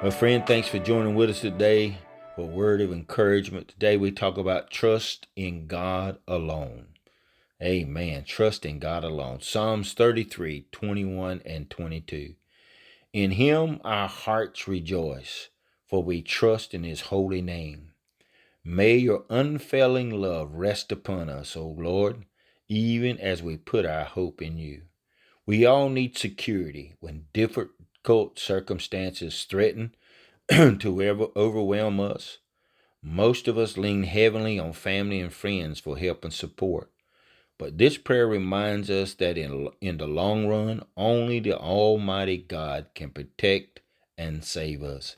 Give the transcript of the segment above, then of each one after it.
My friend, thanks for joining with us today for a word of encouragement. Today we talk about trust in God alone. Amen. Trust in God alone. Psalms 33, 21 and 22. In him our hearts rejoice, for we trust in his holy name. May your unfailing love rest upon us, O Lord, even as we put our hope in you. We all need security when difficult circumstances threaten to overwhelm us. Most of us lean heavily on family and friends for help and support. But this prayer reminds us that in, in the long run, only the Almighty God can protect and save us.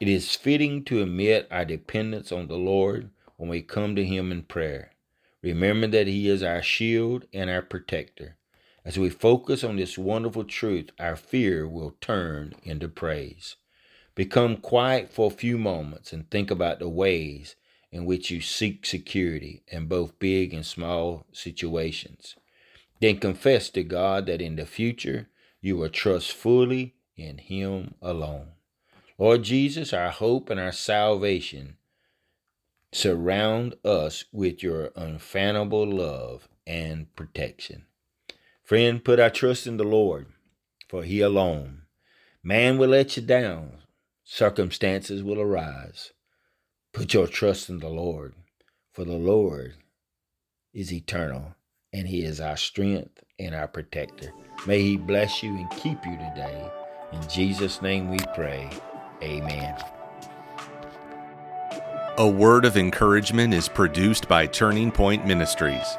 It is fitting to admit our dependence on the Lord when we come to Him in prayer. Remember that He is our shield and our protector. As we focus on this wonderful truth, our fear will turn into praise. Become quiet for a few moments and think about the ways in which you seek security in both big and small situations. Then confess to God that in the future you will trust fully in Him alone. Lord Jesus, our hope and our salvation, surround us with your unfathomable love and protection. Friend, put our trust in the Lord, for He alone. Man will let you down, circumstances will arise. Put your trust in the Lord, for the Lord is eternal, and He is our strength and our protector. May He bless you and keep you today. In Jesus' name we pray. Amen. A word of encouragement is produced by Turning Point Ministries.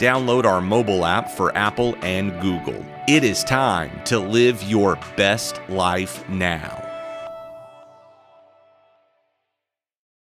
Download our mobile app for Apple and Google. It is time to live your best life now.